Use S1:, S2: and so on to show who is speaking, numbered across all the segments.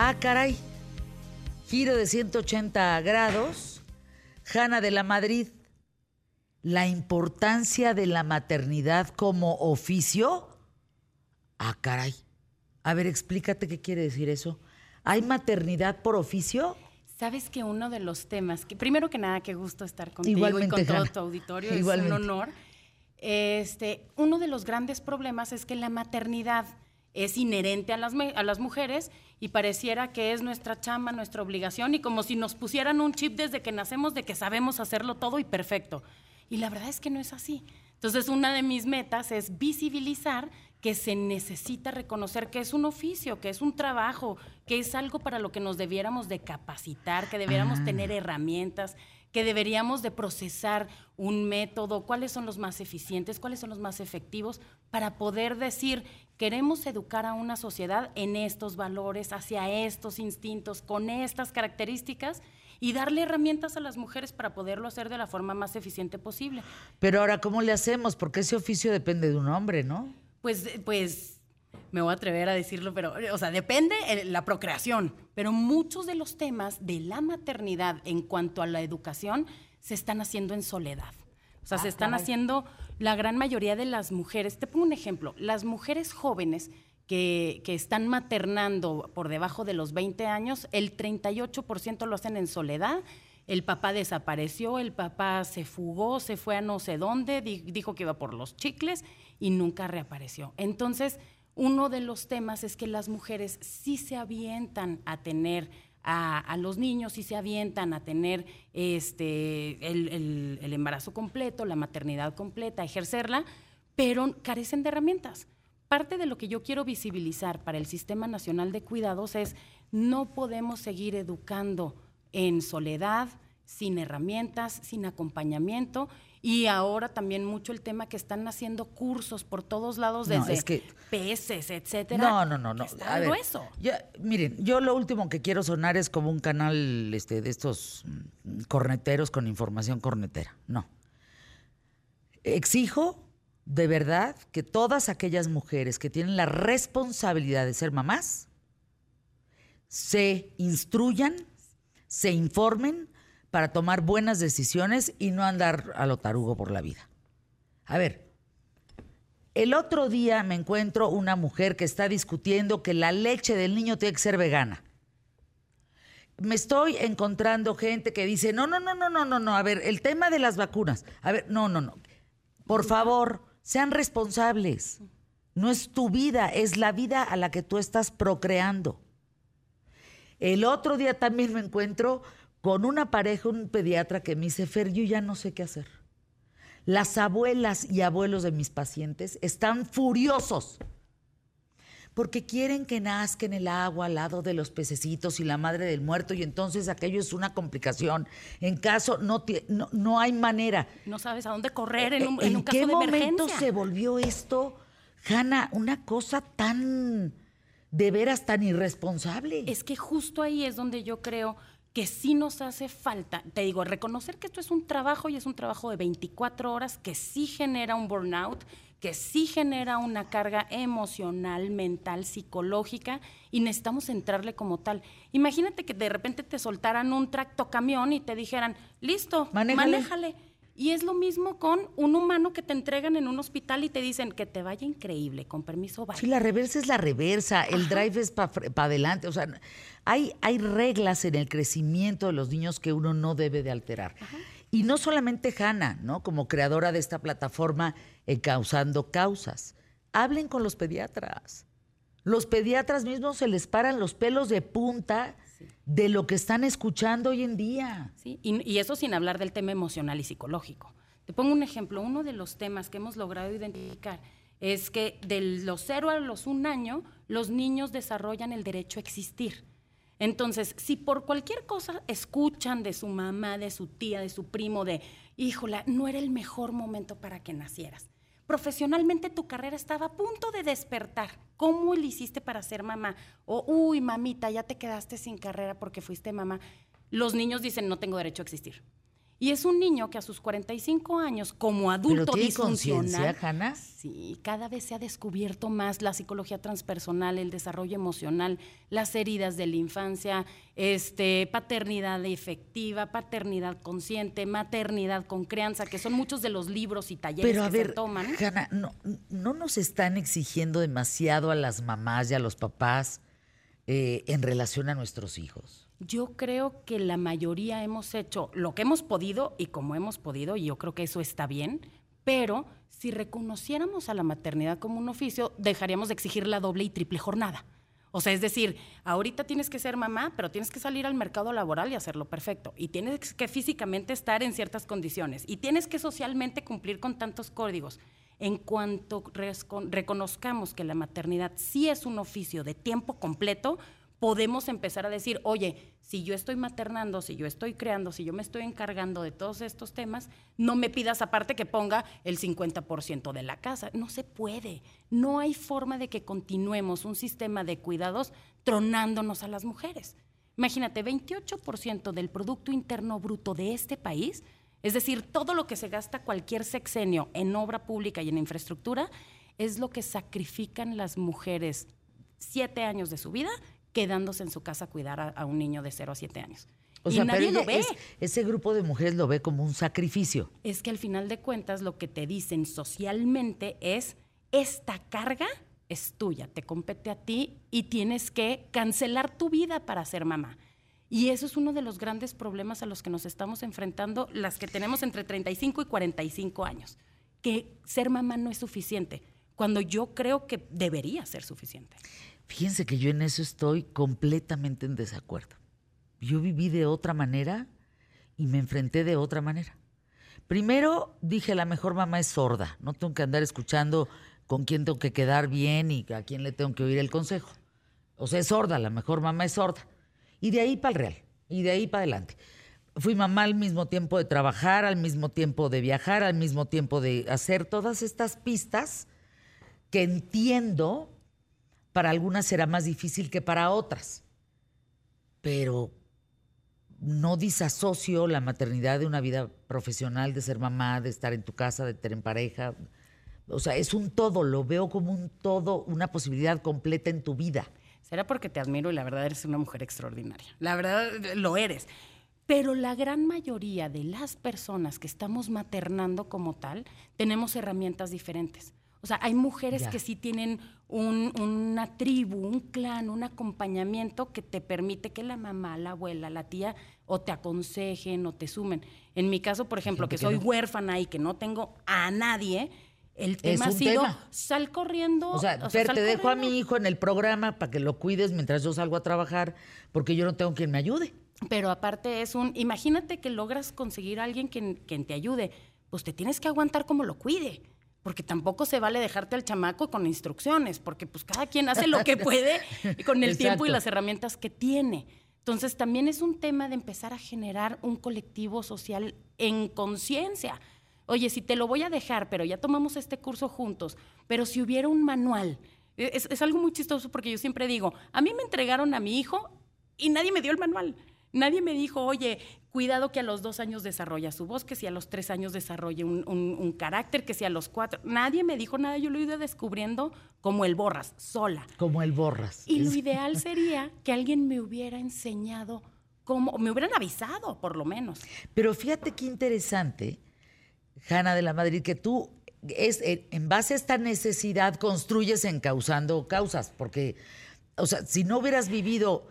S1: Ah, caray. Giro de 180 grados. Jana de la Madrid. La importancia de la maternidad como oficio. Ah, caray. A ver, explícate qué quiere decir eso. ¿Hay maternidad por oficio?
S2: Sabes que uno de los temas, que primero que nada, qué gusto estar contigo y con todo tu auditorio, es un honor. Este, uno de los grandes problemas es que la maternidad es inherente a las, a las mujeres y pareciera que es nuestra chamba, nuestra obligación y como si nos pusieran un chip desde que nacemos de que sabemos hacerlo todo y perfecto. Y la verdad es que no es así. Entonces, una de mis metas es visibilizar que se necesita reconocer que es un oficio, que es un trabajo, que es algo para lo que nos debiéramos de capacitar, que debiéramos ah. tener herramientas, que deberíamos de procesar un método, cuáles son los más eficientes, cuáles son los más efectivos, para poder decir, queremos educar a una sociedad en estos valores, hacia estos instintos, con estas características y darle herramientas a las mujeres para poderlo hacer de la forma más eficiente posible.
S1: Pero ahora, ¿cómo le hacemos? Porque ese oficio depende de un hombre, ¿no?
S2: Pues, pues me voy a atrever a decirlo, pero, o sea, depende la procreación, pero muchos de los temas de la maternidad en cuanto a la educación se están haciendo en soledad. O sea, se ah, están haciendo la gran mayoría de las mujeres. Te pongo un ejemplo, las mujeres jóvenes que, que, están maternando por debajo de los 20 años, el 38% lo hacen en soledad. El papá desapareció, el papá se fugó, se fue a no sé dónde, dijo que iba por los chicles y nunca reapareció. Entonces, uno de los temas es que las mujeres sí se avientan a tener a, los niños, sí se avientan a tener este, el, el embarazo completo, la maternidad completa, ejercerla, pero carecen de herramientas. Parte de lo que yo quiero visibilizar para el Sistema Nacional de Cuidados es no podemos seguir educando en soledad, sin herramientas, sin acompañamiento y ahora también mucho el tema que están haciendo cursos por todos lados desde que, peces, etcétera.
S1: No, no, no, no. A ver, miren, yo lo último que quiero sonar es como un canal este, de estos mm, corneteros con información cornetera. No. Exijo de verdad que todas aquellas mujeres que tienen la responsabilidad de ser mamás se instruyan, se informen, para tomar buenas decisiones y no andar a lo tarugo por la vida. A ver, el otro día me encuentro una mujer que está discutiendo que la leche del niño tiene que ser vegana. Me estoy encontrando gente que dice, no, no, no, no, no, no, no, a ver, el tema de las vacunas, a ver, no, no, no, por favor, sean responsables. No es tu vida, es la vida a la que tú estás procreando. El otro día también me encuentro con una pareja, un pediatra que me dice, Fer, yo ya no sé qué hacer. Las abuelas y abuelos de mis pacientes están furiosos porque quieren que nazca en el agua al lado de los pececitos y la madre del muerto y entonces aquello es una complicación. En caso no, no, hay manera.
S2: No sabes a dónde correr en un,
S1: ¿En
S2: un
S1: caso
S2: de
S1: emergencia. ¿En qué momento se volvió esto, Hanna, una cosa tan de veras tan irresponsable?
S2: Es que justo ahí es donde yo creo que sí nos hace falta, te digo, reconocer que esto es un trabajo y es un trabajo de 24 horas que sí genera un burnout, que sí genera una carga emocional, mental, psicológica y necesitamos entrarle como tal. Imagínate que de repente te soltaran un tracto camión y te dijeran, listo, manéjale y es lo mismo con un humano que te entregan en un hospital y te dicen que te vaya increíble, con permiso, vaya.
S1: Sí, la reversa es la reversa, el drive es para adelante. O sea, hay, hay reglas en el crecimiento de los niños que uno no debe de alterar. Y no solamente Hanna, ¿no? Como creadora de esta plataforma Causando Causas. Hablen con los pediatras. Los pediatras mismos se les paran los pelos de punta de lo que están escuchando hoy en día.
S2: Sí, y, eso sin hablar del tema emocional y psicológico. Te pongo un ejemplo, uno de los temas que hemos logrado identificar es que de los cero a los un año, los niños desarrollan el derecho a existir. Entonces, si por cualquier cosa escuchan de su mamá, de su tía, de su primo, de, híjola, no era el mejor momento para que nacieras, profesionalmente tu carrera estaba a punto de despertar. ¿Cómo le hiciste para ser mamá? O, uy, mamita, ya te quedaste sin carrera porque fuiste mamá. Los niños dicen, no tengo derecho a existir. Y es un niño que a sus 45 años, como adulto
S1: ¿Pero
S2: disfuncional,
S1: Hanna?
S2: Sí, cada vez se ha descubierto más la psicología transpersonal, el desarrollo emocional, las heridas de la infancia, este, paternidad efectiva, paternidad consciente, maternidad con crianza, que son muchos de los libros y talleres
S1: Pero a
S2: que
S1: ver,
S2: se toman.
S1: Hanna, no, no nos están exigiendo demasiado a las mamás y a los papás eh, en relación a nuestros hijos.
S2: Yo creo que la mayoría hemos hecho lo que hemos podido y como hemos podido, y yo creo que eso está bien, pero si reconociéramos a la maternidad como un oficio, dejaríamos de exigir la doble y triple jornada. O sea, es decir, ahorita tienes que ser mamá, pero tienes que salir al mercado laboral y hacerlo perfecto. Y tienes que físicamente estar en ciertas condiciones. Y tienes que socialmente cumplir con tantos códigos. En cuanto reconozcamos que la maternidad sí es un oficio de tiempo completo, podemos empezar a decir, oye, si yo estoy maternando, si yo estoy creando, si yo me estoy encargando de todos estos temas, no me pidas aparte que ponga el 50% de la casa. No se puede. No hay forma de que continuemos un sistema de cuidados tronándonos a las mujeres. Imagínate, 28% del Producto Interno Bruto de este país, es decir, todo lo que se gasta cualquier sexenio en obra pública y en infraestructura, es lo que sacrifican las mujeres siete años de su vida quedándose en su casa a cuidar a, un niño de 0 a 7 años.
S1: O sea, nadie lo ve. ese grupo de mujeres lo ve como un sacrificio.
S2: Es que al final de cuentas lo que te dicen socialmente es, esta carga es tuya, te compete a ti y tienes que cancelar tu vida para ser mamá. Y eso es uno de los grandes problemas a los que nos estamos enfrentando las que tenemos entre 35 y 45 años, que ser mamá no es suficiente, cuando yo creo que debería ser suficiente.
S1: Fíjense que yo en eso estoy completamente en desacuerdo. Yo viví de otra manera y me enfrenté de otra manera. Primero dije, la mejor mamá es sorda, no tengo que andar escuchando con quién tengo que quedar bien y a quién le tengo que oír el consejo. O sea, es sorda, la mejor mamá es sorda. Y de ahí para el real, y de ahí para adelante. Fui mamá al mismo tiempo de trabajar, al mismo tiempo de viajar, al mismo tiempo de hacer todas estas pistas que entiendo para algunas será más difícil que para otras. Pero no disasocio la maternidad de una vida profesional, de ser mamá, de estar en tu casa, de estar en pareja. O sea, es un todo, lo veo como un todo, una posibilidad completa en tu vida.
S2: Será porque te admiro y la verdad eres una mujer extraordinaria. La verdad lo eres. Pero la gran mayoría de las personas que estamos maternando como tal, tenemos herramientas diferentes. O sea, hay mujeres que sí tienen una tribu, un clan, un acompañamiento que te permite que la mamá, la abuela, la tía o te aconsejen o te sumen. En mi caso, por ejemplo, que soy huérfana y que no tengo a nadie, el tema ha sido sal corriendo.
S1: O sea, te dejo a mi hijo en el programa para que lo cuides mientras yo salgo a trabajar, porque yo no tengo quien me ayude.
S2: Pero aparte es un, imagínate que logras conseguir a alguien quien, quien te ayude, pues te tienes que aguantar como lo cuide porque tampoco se vale dejarte al chamaco con instrucciones, porque pues cada quien hace lo que puede con el tiempo y las herramientas que tiene. Entonces también es un tema de empezar a generar un colectivo social en conciencia. Oye, si te lo voy a dejar, pero ya tomamos este curso juntos, pero si hubiera un manual, e, es, es algo muy chistoso porque yo siempre digo, a mí me entregaron a mi hijo y nadie me dio el manual. Nadie me dijo, oye, cuidado que a los dos años desarrolla su voz, que si a los tres años desarrolle un, carácter, que si a los cuatro. Nadie me dijo nada, yo lo he ido descubriendo como el borras, sola.
S1: Como el borras.
S2: Y lo ideal sería que alguien me hubiera enseñado cómo, me hubieran avisado, por lo menos.
S1: Pero fíjate qué interesante, Hanna de la Madrid, que tú es, en base a esta necesidad construyes encauzando causas, porque, o sea, si no hubieras vivido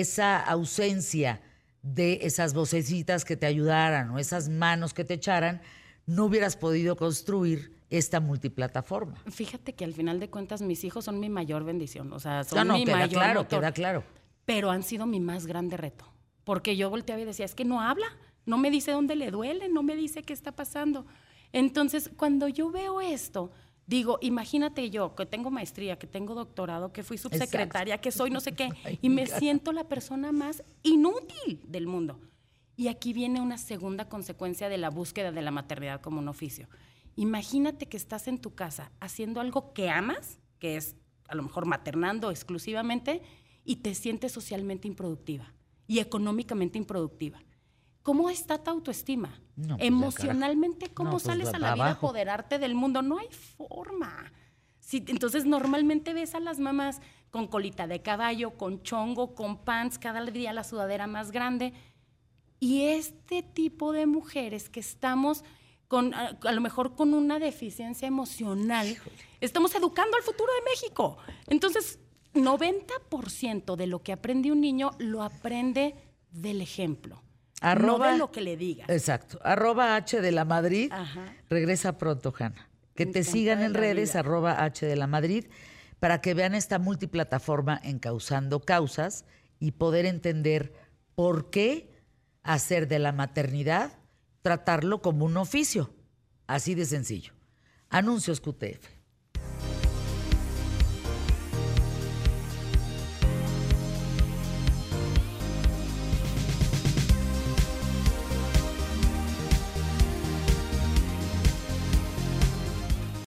S1: esa ausencia de esas vocecitas que te ayudaran o esas manos que te echaran, no hubieras podido construir esta multiplataforma.
S2: Fíjate que al final de cuentas mis hijos son mi mayor bendición, o sea, son
S1: no,
S2: mi
S1: queda
S2: mayor
S1: claro, queda claro.
S2: Pero han sido mi más grande reto, porque yo volteaba y decía, es que no habla, no me dice dónde le duele, no me dice qué está pasando. Entonces, cuando yo veo esto, Digo, imagínate yo que tengo maestría, que tengo doctorado, que fui subsecretaria, que soy no sé qué, y me siento la persona más inútil del mundo. Y aquí viene una segunda consecuencia de la búsqueda de la maternidad como un oficio. Imagínate que estás en tu casa haciendo algo que amas, que es a lo mejor maternando exclusivamente, y te sientes socialmente improductiva y económicamente improductiva. ¿Cómo está tu autoestima?
S1: No, pues,
S2: Emocionalmente, ¿cómo
S1: No, pues,
S2: sales a la vida a
S1: abajo.
S2: apoderarte del mundo? No hay forma. Entonces, normalmente ves a las mamás con colita de caballo, con chongo, con pants, cada día la sudadera más grande. Y este tipo de mujeres que estamos con, a, a lo mejor con una deficiencia emocional, estamos educando al futuro de México. Entonces, 90% de lo que aprende un niño lo aprende del ejemplo,
S1: Arroba-
S2: no lo que le digas.
S1: Exacto. Arroba H de la Madrid.
S2: Ajá.
S1: Regresa pronto, Hanna. Que te
S2: Encantada
S1: sigan en redes,
S2: vida.
S1: arroba H de la Madrid, para que vean esta multiplataforma encauzando causas y poder entender por qué hacer de la maternidad, tratarlo como un oficio. Así de sencillo. Anuncios QTF.